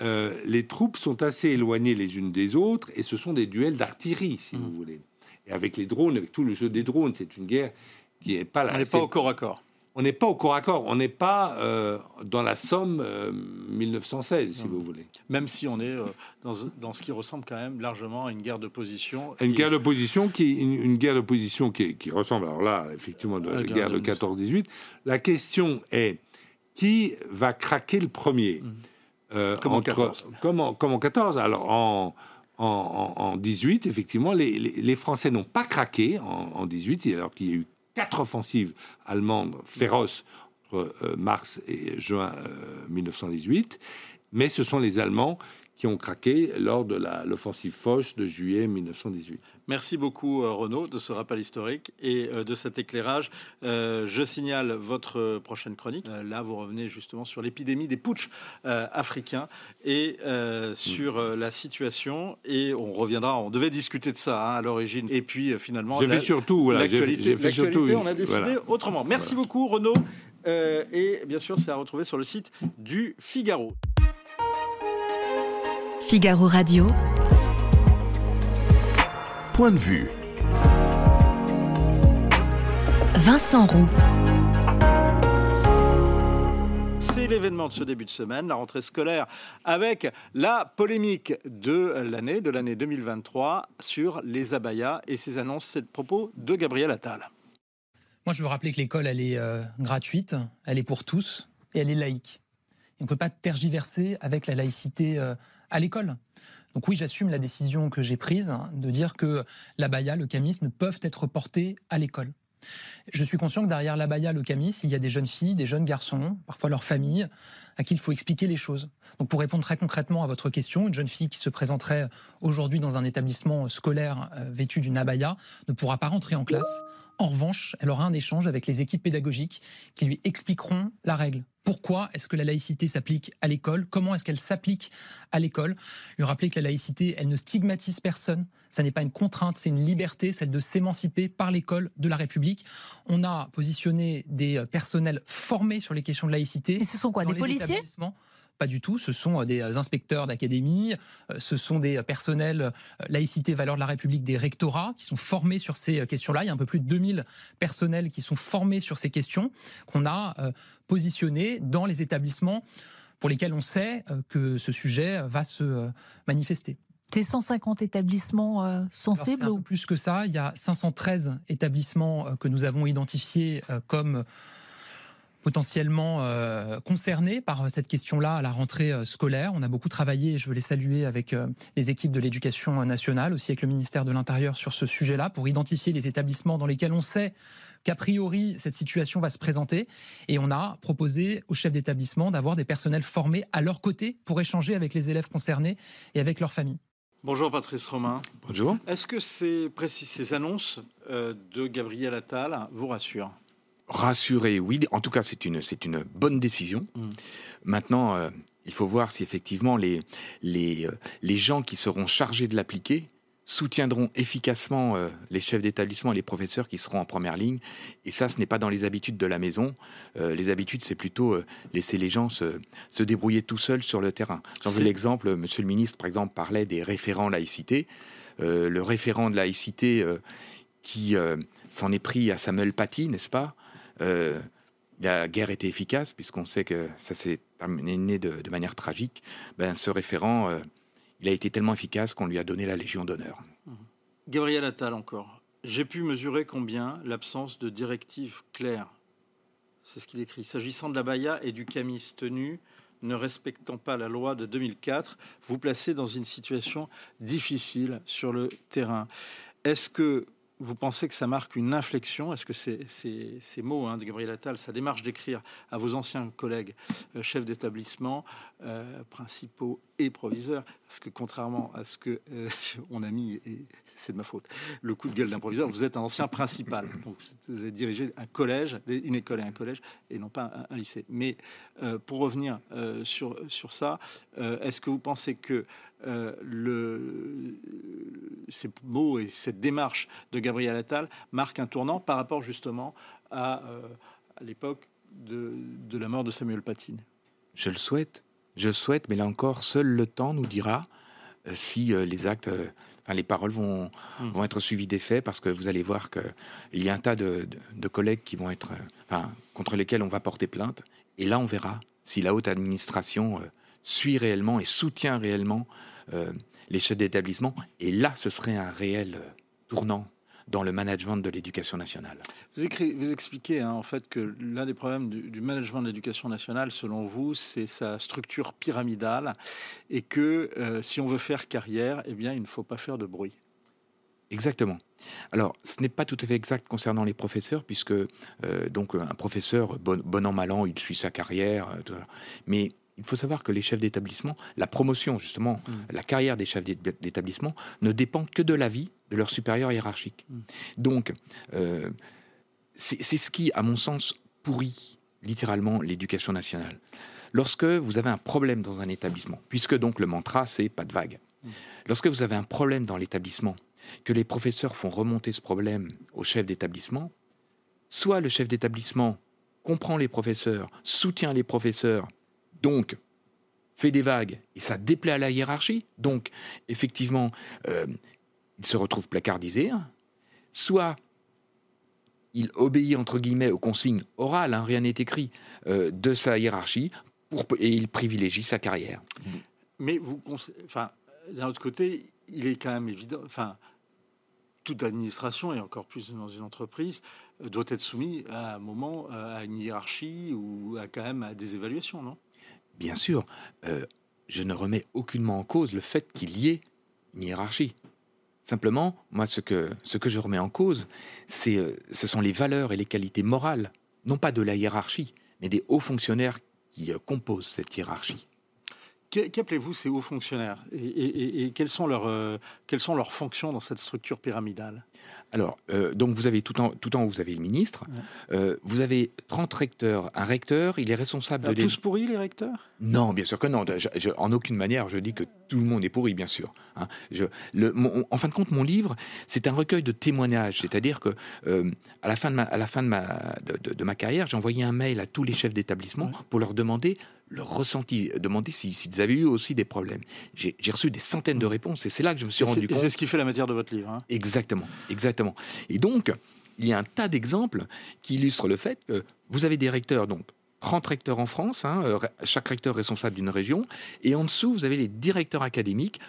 euh, les troupes sont assez éloignées les unes des autres et ce sont des duels d'artillerie, si vous mmh. voulez. Et avec les drones, avec tout le jeu des drones, c'est une guerre qui n'est pas là. On n'est pas au corps à corps on n'est pas au corps à corps, on n'est pas euh, dans la Somme 1916, euh, si vous voulez. Même si on est euh, dans, dans, ce qui ressemble quand même largement à une guerre de position. Une guerre de position qui, une, guerre de position qui, qui, ressemble, alors là, effectivement, à la guerre de 14-18. La question est qui va craquer le premier mmh. Comme en 14. Comme en, 14. Alors en, en, 18, effectivement, les, les, Français n'ont pas craqué en, en 18, alors qu'il y a eu quatre offensives allemandes féroces entre euh, mars et juin 1918, euh, mais ce sont les Allemands qui ont craqué lors de l'offensive Foch de juillet 1918. Merci beaucoup euh, Renaud de ce rappel historique et de cet éclairage. je signale votre prochaine chronique. là, vous revenez justement sur l'épidémie des putschs africains et sur la situation. Et on reviendra, on devait discuter de ça hein, à l'origine. Et puis finalement, j'ai fait surtout, voilà, l'actualité, on a décidé autrement. Merci beaucoup Renaud. et bien sûr, c'est à retrouver sur le site du Figaro. Figaro Radio. Point de vue. Vincent Roux. C'est l'événement de ce début de semaine, la rentrée scolaire, avec la polémique de l'année, de l'année 2023, sur les abayas et ses annonces, ces propos de Gabriel Attal. Moi, je veux rappeler que l'école, elle est euh, gratuite, elle est pour tous et elle est laïque. on ne peut pas tergiverser avec la laïcité euh, à l'école. Donc oui, j'assume la décision que j'ai prise de dire que l'abaya, le camis ne peuvent être portés à l'école. Je suis conscient que derrière l'abaya, le camis, il y a des jeunes filles, des jeunes garçons, parfois leur famille, à qui il faut expliquer les choses. Donc pour répondre très concrètement à votre question, une jeune fille qui se présenterait aujourd'hui dans un établissement scolaire euh, vêtu d'une abaya ne pourra pas rentrer en classe. En revanche, elle aura un échange avec les équipes pédagogiques qui lui expliqueront la règle, pourquoi est-ce que la laïcité s'applique à l'école? Comment est-ce qu'elle s'applique à l'école? Lui rappeler que la laïcité, elle ne stigmatise personne. Ça n'est pas une contrainte, c'est une liberté, celle de s'émanciper par l'école de la République. On a positionné des personnels formés sur les questions de laïcité. Et ce sont quoi Des policiers? Pas du tout, ce sont euh, des euh, inspecteurs d'académie, euh, ce sont des personnels laïcité, valeurs de la République, des rectorats qui sont formés sur ces questions-là. Il y a un peu plus de 2000 personnels qui sont formés sur ces questions qu'on a positionnés dans les établissements pour lesquels on sait que ce sujet va se manifester. C'est 150 établissements sensibles ou? plus que ça, il y a 513 établissements que nous avons identifiés comme potentiellement concernés par cette question-là à la rentrée scolaire. On a beaucoup travaillé, et je veux les saluer, avec les équipes de l'éducation nationale, aussi avec le ministère de l'Intérieur sur ce sujet-là, pour identifier les établissements dans lesquels on sait qu'a priori cette situation va se présenter. Et on a proposé aux chefs d'établissement d'avoir des personnels formés à leur côté pour échanger avec les élèves concernés et avec leurs familles. Bonjour Patrice Romain. Bonjour. Est-ce que ces, ces annonces euh, de Gabriel Attal vous rassurent? Rassurer, oui. En tout cas, c'est une, c'est une bonne décision. Mm. Maintenant, euh, il faut voir si effectivement les, les, euh, les gens qui seront chargés de l'appliquer soutiendront efficacement euh, les chefs d'établissement et les professeurs qui seront en première ligne. Et ça, ce n'est pas dans les habitudes de la maison. Les habitudes, c'est plutôt laisser les gens se, se, débrouiller tout seuls sur le terrain. J'en veux l'exemple, Monsieur le ministre, par exemple, parlait des référents laïcité. le référent de laïcité qui s'en est pris à Samuel Paty, n'est-ce pas? La guerre était efficace, puisqu'on sait que ça s'est terminé de, manière tragique. Ben, ce référent il a été tellement efficace qu'on lui a donné la Légion d'honneur. Mmh. Gabriel Attal encore. J'ai pu mesurer combien l'absence de directives claires, c'est ce qu'il écrit, s'agissant de la Baïa et du camis tenu, ne respectant pas la loi de 2004, vous placez dans une situation difficile sur le terrain. Est-ce que vous pensez que ça marque une inflexion? Est-ce que ces, mots hein, de Gabriel Attal, sa démarche d'écrire à vos anciens collègues euh, chefs d'établissement, euh, principaux et proviseurs, parce que contrairement à ce que euh, <laughs> on a mis, et c'est de ma faute, le coup de gueule d'un proviseur, vous êtes un ancien principal. Vous avez dirigé un collège, une école et un collège, et non pas un, lycée. Mais pour revenir sur, sur ça, est-ce que vous pensez que le, ces mots et cette démarche de Gabriel Attal marquent un tournant par rapport justement à, l'époque de, de la mort de Samuel Paty? Je le souhaite. Je souhaite, mais là encore, seul le temps nous dira euh, si euh, les actes, euh, enfin les paroles vont, hmm. vont être suivies des faits, parce que vous allez voir qu'il y a un tas de, collègues qui vont être, enfin, contre lesquels on va porter plainte. Et là, on verra si la haute administration suit réellement et soutient réellement les chefs d'établissement. Et là, ce serait un réel tournant dans le management de l'éducation nationale. Vous, vous expliquez hein, en fait que l'un des problèmes du, management de l'éducation nationale, selon vous, c'est sa structure pyramidale et que euh, si on veut faire carrière, eh bien, il ne faut pas faire de bruit. Exactement. Alors, ce n'est pas tout à fait exact concernant les professeurs, puisque euh, donc un professeur, bon, bon, an, mal an, il suit sa carrière, euh, mais il faut savoir que les chefs d'établissement, la promotion justement, mm. la carrière des chefs d'établissement ne dépend que de l'avis de leur supérieur hiérarchique. Mm. Donc, euh, c'est ce qui, à mon sens, pourrit littéralement l'éducation nationale. Lorsque vous avez un problème dans un établissement, puisque donc le mantra c'est pas de vague, mm. lorsque vous avez un problème dans l'établissement, que les professeurs font remonter ce problème au chef d'établissement, soit le chef d'établissement comprend les professeurs, soutient les professeurs donc fait des vagues et ça déplaît à la hiérarchie. Donc, effectivement, euh, il se retrouve placardisé. Soit il obéit, entre guillemets, aux consignes orales, hein, rien n'est écrit, euh, de sa hiérarchie, et il privilégie sa carrière. Mais vous, enfin, d'un autre côté, il est quand même évident, enfin, toute administration, et encore plus dans une entreprise, euh, doit être soumise à un moment à une hiérarchie ou à quand même à des évaluations, non? Bien sûr, euh, je ne remets aucunement en cause le fait qu'il y ait une hiérarchie. Simplement, moi, ce que, je remets en cause, c'est, euh, ce sont les valeurs et les qualités morales, non pas de la hiérarchie, mais des hauts fonctionnaires qui euh, composent cette hiérarchie. Qu'appelez-vous ces hauts fonctionnaires et, quelles, sont leurs, quelles sont leurs fonctions dans cette structure pyramidale? Alors, euh, donc vous avez tout en, tout en haut, vous avez le ministre, euh, vous avez 30 recteurs. Un recteur, il est responsable de... Tous pourris, les recteurs? Non, bien sûr que non. en aucune manière, je dis que tout le monde est pourri, bien sûr. Hein. Je, le, en fin de compte, mon livre, c'est un recueil de témoignages. C'est-à-dire que euh, à la fin de ma, à la fin de ma, de, ma carrière, j'ai envoyé un mail à tous les chefs d'établissement pour leur demander leur ressenti, demander s'ils avaient eu aussi des problèmes. J'ai reçu des centaines de réponses et c'est là que je me suis rendu compte. C'est ce qui fait la matière de votre livre. Hein. Exactement, exactement. Et donc, il y a un tas d'exemples qui illustrent le fait que vous avez des recteurs, donc 30 recteurs en France, hein, euh, chaque recteur responsable d'une région, et en dessous, vous avez les directeurs académiques,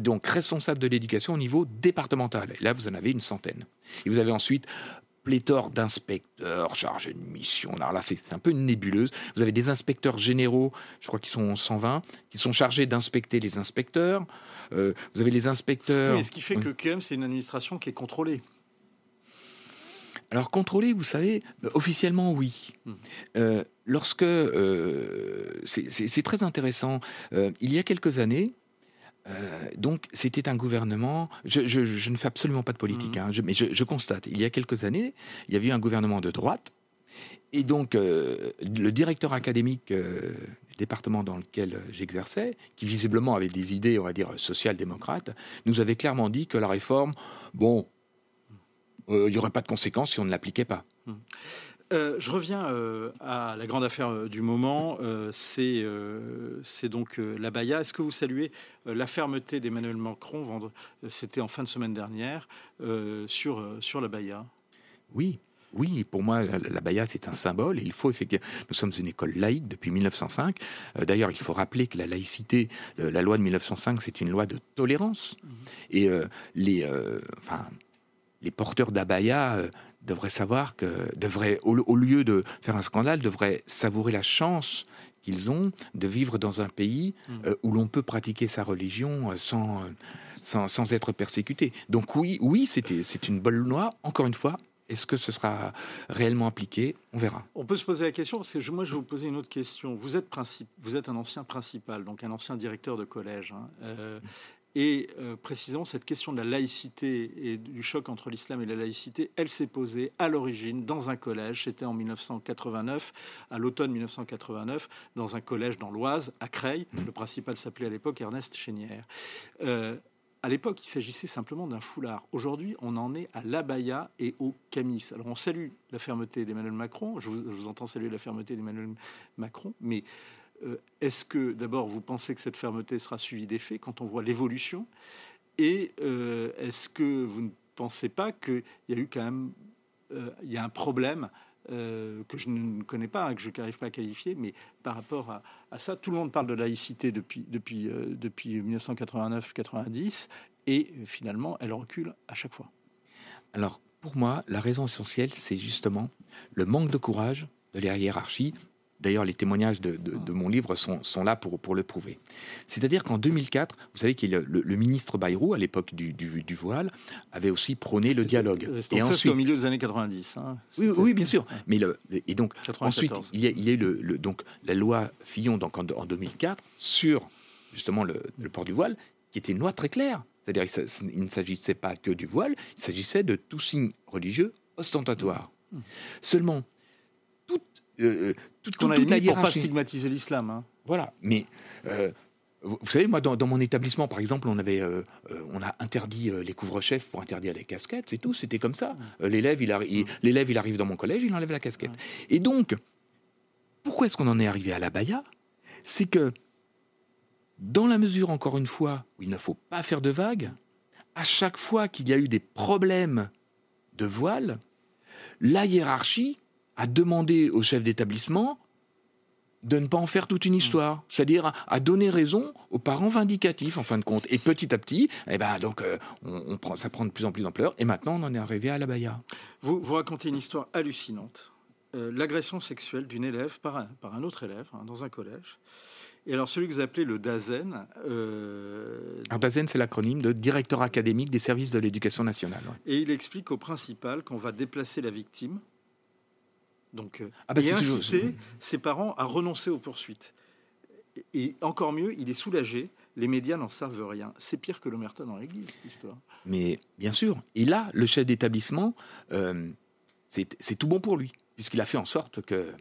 donc responsables de l'éducation au niveau départemental. Et là, vous en avez une centaine. Et vous avez ensuite pléthore d'inspecteurs chargés de mission. Alors là, c'est un peu une nébuleuse. Vous avez des inspecteurs généraux, je crois qu'ils sont 120, qui sont chargés d'inspecter les inspecteurs. Euh, vous avez les inspecteurs. Oui, ce qui fait que même, c'est une administration qui est contrôlée. Alors contrôlé, vous savez, euh, officiellement oui. Hmm. Euh, lorsque euh, c'est très intéressant, il y a quelques années, euh, donc c'était un gouvernement. Je, je- je ne fais absolument pas de politique, Mhm. hein, je- mais je, constate. Il y a quelques années, il y avait eu un gouvernement de droite, et donc euh, le directeur académique euh, du département dans lequel j'exerçais, qui visiblement avait des idées, on va dire social-démocrates, nous avait clairement dit que la réforme, bon, il n'y aurait pas de conséquences si on ne l'appliquait pas. Euh, je reviens euh, à la grande affaire euh, du moment. euh, c'est c'est donc euh, la Baïa. Est-ce que vous saluez la fermeté d'Emmanuel Macron vendre- C'était en fin de semaine dernière sur, sur la Baïa? Oui, oui, pour moi, la, la Baïa, c'est un symbole. Et il faut effectivement. Nous sommes une école laïque depuis 1905. Euh, D'ailleurs, il faut rappeler que la laïcité, le- la loi de 1905, c'est une loi de tolérance. Et euh, les, euh, enfin, les porteurs d'Abaya devraient savoir que, devraient, au, au lieu de faire un scandale, devraient savourer la chance qu'ils ont de vivre dans un pays Mhm. euh, où l'on peut pratiquer sa religion euh, sans, euh, sans, sans être persécuté. Donc oui, oui, c'était, c'est une bonne loi. Encore une fois, est-ce que ce sera réellement appliqué? On verra. On peut se poser la question, parce que je- moi je vais vous poser une autre question. Vous êtes, vous êtes un ancien principal, donc un ancien directeur de collège. hein, euh, et euh, précisément, cette question de la laïcité et du choc entre l'islam et la laïcité, elle s'est posée à l'origine dans un collège. C'était en 1989, à l'automne 1989, dans un collège dans l'Oise, à Creil. Le principal s'appelait à l'époque Ernest Chénière. Euh, à l'époque, il s'agissait simplement d'un foulard. Aujourd'hui, on en est à l'abaya et au camis. Alors, on salue la fermeté d'Emmanuel Macron. Je vous, entends saluer la fermeté d'Emmanuel Macron. Mais est-ce que, d'abord, vous pensez que cette fermeté sera suivie d'effets quand on voit l'évolution? Et euh, est-ce que vous ne pensez pas qu'il y a eu quand même euh, y a un problème euh, que je ne connais pas, hein, que je n'arrive pas à qualifier, mais par rapport à, ça, tout le monde parle de laïcité depuis, depuis, euh, depuis 1989-90, et euh, finalement, elle recule à chaque fois. Alors, pour moi, la raison essentielle, c'est justement le manque de courage de la hiérarchie. D'ailleurs, les témoignages de, de- de mon livre sont, sont là pour, pour le prouver. C'est-à-dire qu'en 2004, vous savez que le, le ministre Bayrou, à l'époque du, du- du voile, avait aussi prôné le dialogue. Euh, Et ensuite, au milieu des années 90. hein. oui, bien sûr. Mais le, et donc, 94. ensuite, il y a, il y a eu le, le- donc, la loi Fillon donc, en, en 2004 sur justement le, le port du voile, qui était une loi très claire. C'est-à-dire qu'il ne s'agissait pas que du voile, il s'agissait de tout signe religieux ostentatoire. Mmh. Seulement, euh, toute, Qu'on toute- a toute la pour pas stigmatiser l'islam. hein. Voilà, mais euh, vous savez, moi, dans, dans mon établissement, par exemple, on avait, euh, euh, on a interdit euh, les couvre-chefs pour interdire les casquettes, c'est tout, c'était comme ça. Euh, l'élève, il, arri- il- l'élève, il arrive dans mon collège, il enlève la casquette. Et donc, pourquoi est-ce qu'on en est arrivé à la baya? C'est que, dans la mesure, encore une fois, où il ne faut pas faire de vagues, à chaque fois qu'il y a eu des problèmes de voile, la hiérarchie a demandé au chef d'établissement de ne pas en faire toute une histoire, c'est-à-dire à, à donner raison aux parents vindicatifs en fin de compte. Et petit à petit, eh ben donc euh, on, on prend, ça prend de plus en plus d'ampleur. Et maintenant, on en est arrivé à la baya. Vous, vous racontez une histoire hallucinante. Euh, L'agression sexuelle d'une élève par un, par un autre élève hein, dans un collège. Et alors celui que vous appelez le DAZEN, euh, Ardazen, c'est l'acronyme de directeur académique des services de l'éducation nationale. ouais. et il explique au principal qu'on va déplacer la victime, donc euh, Ah bah, et inciter ses parents à renoncer aux poursuites. Et, encore mieux, il est soulagé. Les médias n'en savent rien. C'est pire que l'omerta dans l'Église, cette histoire. Mais bien sûr, et là, le chef d'établissement, euh, c'est tout bon pour lui, puisqu'il a fait en sorte que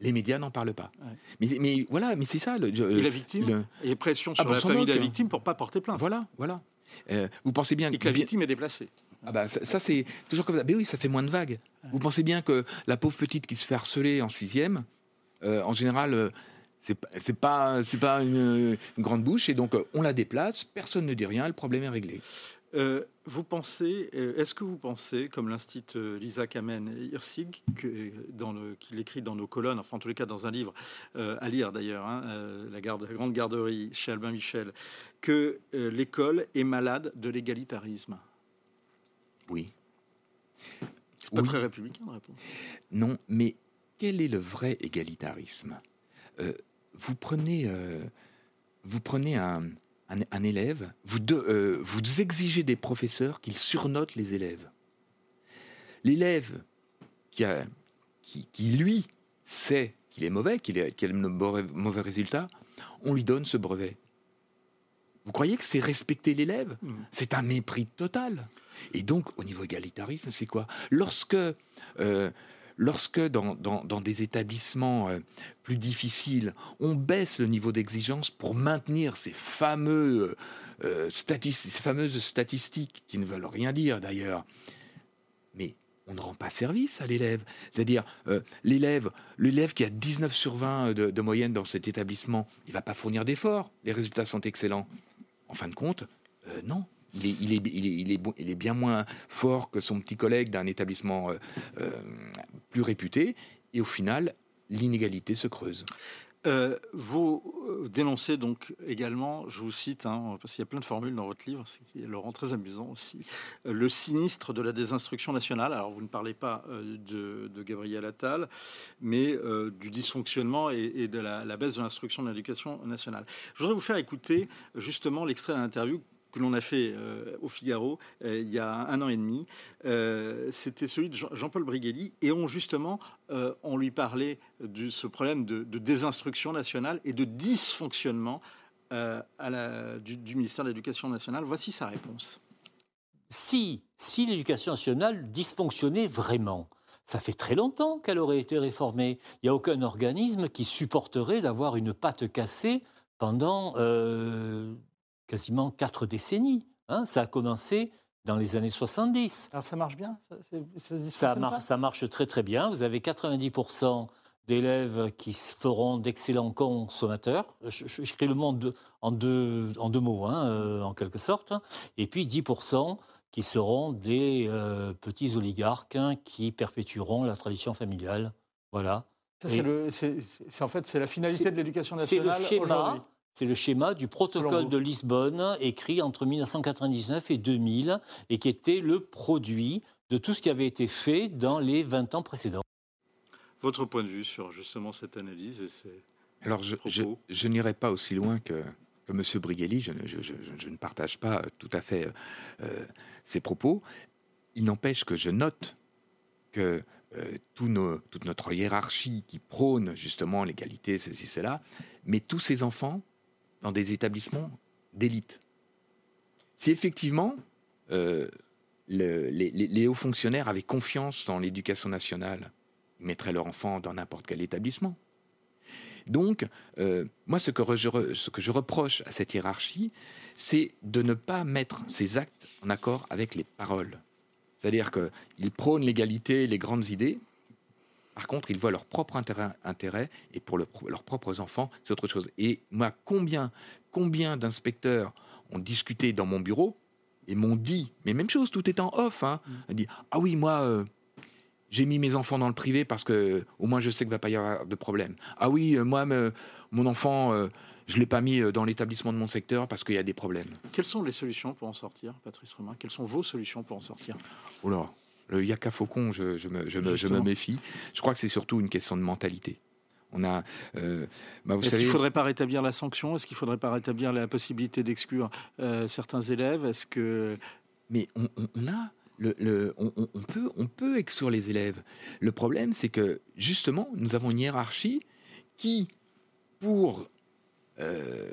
les médias n'en parlent pas. Ouais. Mais, mais voilà, mais c'est ça. Le, Et la victime le- Et pression Ah, sur la famille de la victime pour pas porter plainte. Voilà, voilà. Euh, vous pensez bien Et que la victime est déplacée. Ah bah ça, c'est toujours comme ça. Mais oui, ça fait moins de vagues. Vous pensez bien que la pauvre petite qui se fait harceler en sixième, euh, en général, euh, c'est pas pas une, grande bouche et donc euh, on la déplace, personne ne dit rien, le problème est réglé. Euh, vous pensez, est-ce que vous pensez, comme l'instit euh, Lisa Kamen Hirsig, qu'il écrit dans nos colonnes, enfin en tous les cas dans un livre à lire d'ailleurs, hein, la, grande garderie chez Albin Michel, que l'école est malade de l'égalitarisme? Oui. Pas Oui. très républicain de réponse. Non, mais quel est le vrai égalitarisme? Euh, Vous prenez, euh, vous prenez un, un- un élève, vous, de- euh, vous exigez des professeurs qu'ils surnotent les élèves. L'élève qui, a, qui, qui, lui, sait qu'il est mauvais, qu'il a de mauvais, mauvais résultats, on lui donne ce brevet. Vous croyez que c'est respecter l'élève? Mhm. C'est un mépris total. Et donc, au niveau égalitarisme, c'est quoi? Lorsque, euh, lorsque dans, dans- dans des établissements euh, plus difficiles, on baisse le niveau d'exigence pour maintenir ces, fameux, euh, statis- ces fameuses statistiques qui ne veulent rien dire d'ailleurs, mais on ne rend pas service à l'élève. C'est-à-dire, euh, l'élève, l'élève qui a 19 sur 20 de, de moyenne dans cet établissement, il va pas fournir d'efforts. Les résultats sont excellents. En fin de compte, non. Il est bien moins fort que son petit collègue d'un établissement euh, euh, plus réputé. Et au final, l'inégalité se creuse. Euh, vous euh, dénoncez donc également, je vous cite, hein, parce qu'il y a plein de formules dans votre livre, c'est qui est Laurent très amusant aussi, euh, le sinistre de la désinstruction nationale. Alors vous ne parlez pas de, de Gabriel Attal, mais du dysfonctionnement et, de la, baisse de l'instruction de l'éducation nationale. Je voudrais vous faire écouter justement l'extrait d'un interview que l'on a fait euh, au Figaro euh, il y a un an et demi. Euh, C'était celui de Jean- Jean-Paul Brigelli. Et on, justement, on lui parlait de ce problème de, désinstruction nationale et de dysfonctionnement du, ministère de l'Éducation nationale. Voici sa réponse. si, si l'éducation nationale dysfonctionnait vraiment, ça fait très longtemps qu'elle aurait été réformée. Il n'y a aucun organisme qui supporterait d'avoir une patte cassée pendant quasiment quatre décennies. hein. ça a commencé dans les années 70. Alors ça marche bien? Ça, se Ça, dysfonctionne mar- pas? ça marche très très bien. Vous avez 90% d'élèves qui feront d'excellents consommateurs. Je, je- j'écris le monde de- en, deux, en deux mots, hein, euh, en quelque sorte. Et puis 10% qui seront des euh, petits oligarques hein, qui perpétueront la tradition familiale. Voilà. Ça, c'est en fait c'est la finalité de l'éducation C'est le nationale schéma. aujourd'hui. C'est le schéma du protocole de Lisbonne écrit entre 1999 et 2000 et qui était le produit de tout ce qui avait été fait dans les 20 ans précédents. Votre point de vue sur justement cette analyse et ces Alors, je, je, propos. je n'irai pas aussi loin que, que M. Brigelli. Je, ne- je- je- je ne partage pas tout à fait euh, ses propos. Il n'empêche que je note que euh, tout nos- toute notre hiérarchie qui prône justement l'égalité, ceci, cela, met tous ces enfants dans des établissements d'élite. Si effectivement euh, le- les, hauts fonctionnaires avaient confiance dans l'éducation nationale, ils mettraient leur enfant dans n'importe quel établissement. Donc, euh, moi, ce que je reproche à cette hiérarchie, c'est de ne pas mettre ses actes en accord avec les paroles. C'est-à-dire qu'ils prônent l'égalité, les grandes idées. Par contre, ils voient leur propre intérêt, intérêt et pour le leurs propres enfants, c'est autre chose. Et moi, combien, combien d'inspecteurs ont discuté dans mon bureau et m'ont dit, mais même chose, tout est en off, hein, on dit, ah oui, moi, euh, j'ai mis mes enfants dans le privé parce que au moins je sais qu'il va pas y avoir de problème. Ah oui, euh, moi, me- mon enfant, euh, je l'ai pas mis euh, dans l'établissement de mon secteur parce qu'il y a des problèmes. Quelles sont les solutions pour en sortir, Patrice Romain? Quelles sont vos solutions pour en sortir? Oh là, le yaka faucon, je, je me, je, me, je me Justement. méfie. Je crois que c'est surtout une question de mentalité. On a, euh, bah, Est-ce savez, qu'il ne faudrait pas rétablir la sanction? Est-ce qu'il ne faudrait pas rétablir la possibilité d'exclure euh, certains élèves? Est-ce que mais on, a, le, le- on, peut, on peut exclure les élèves. Le problème, c'est que justement, nous avons une hiérarchie qui, pour, euh,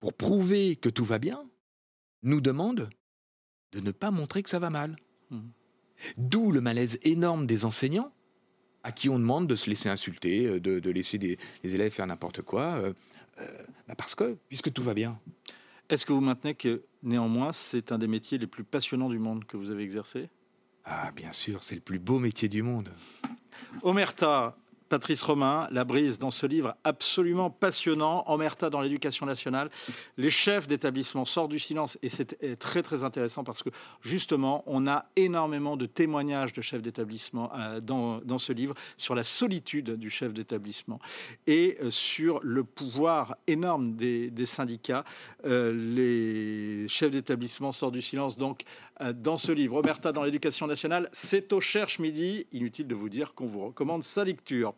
pour prouver que tout va bien, nous demande de ne pas montrer que ça va mal. Mhm. D'où le malaise énorme des enseignants à qui on demande de se laisser insulter, euh, de, de laisser des, les élèves faire n'importe quoi, euh, euh, bah parce que, puisque tout va bien. est-ce que vous maintenez que néanmoins c'est un des métiers les plus passionnants du monde que vous avez exercé? Ah, bien sûr, c'est le plus beau métier du monde. Omerta, Patrice Romain, La Brise, dans ce livre absolument passionnant, Omerta dans l'éducation nationale. Les chefs d'établissement sortent du silence et c'est très très intéressant parce que justement, on a énormément de témoignages de chefs d'établissement euh, dans, ce livre sur la solitude du chef d'établissement et euh, sur le pouvoir énorme des, des syndicats. Euh, les chefs d'établissement sortent du silence donc dans ce livre. Omerta dans l'éducation nationale, c'est au Cherche Midi. Inutile de vous dire qu'on vous recommande sa lecture.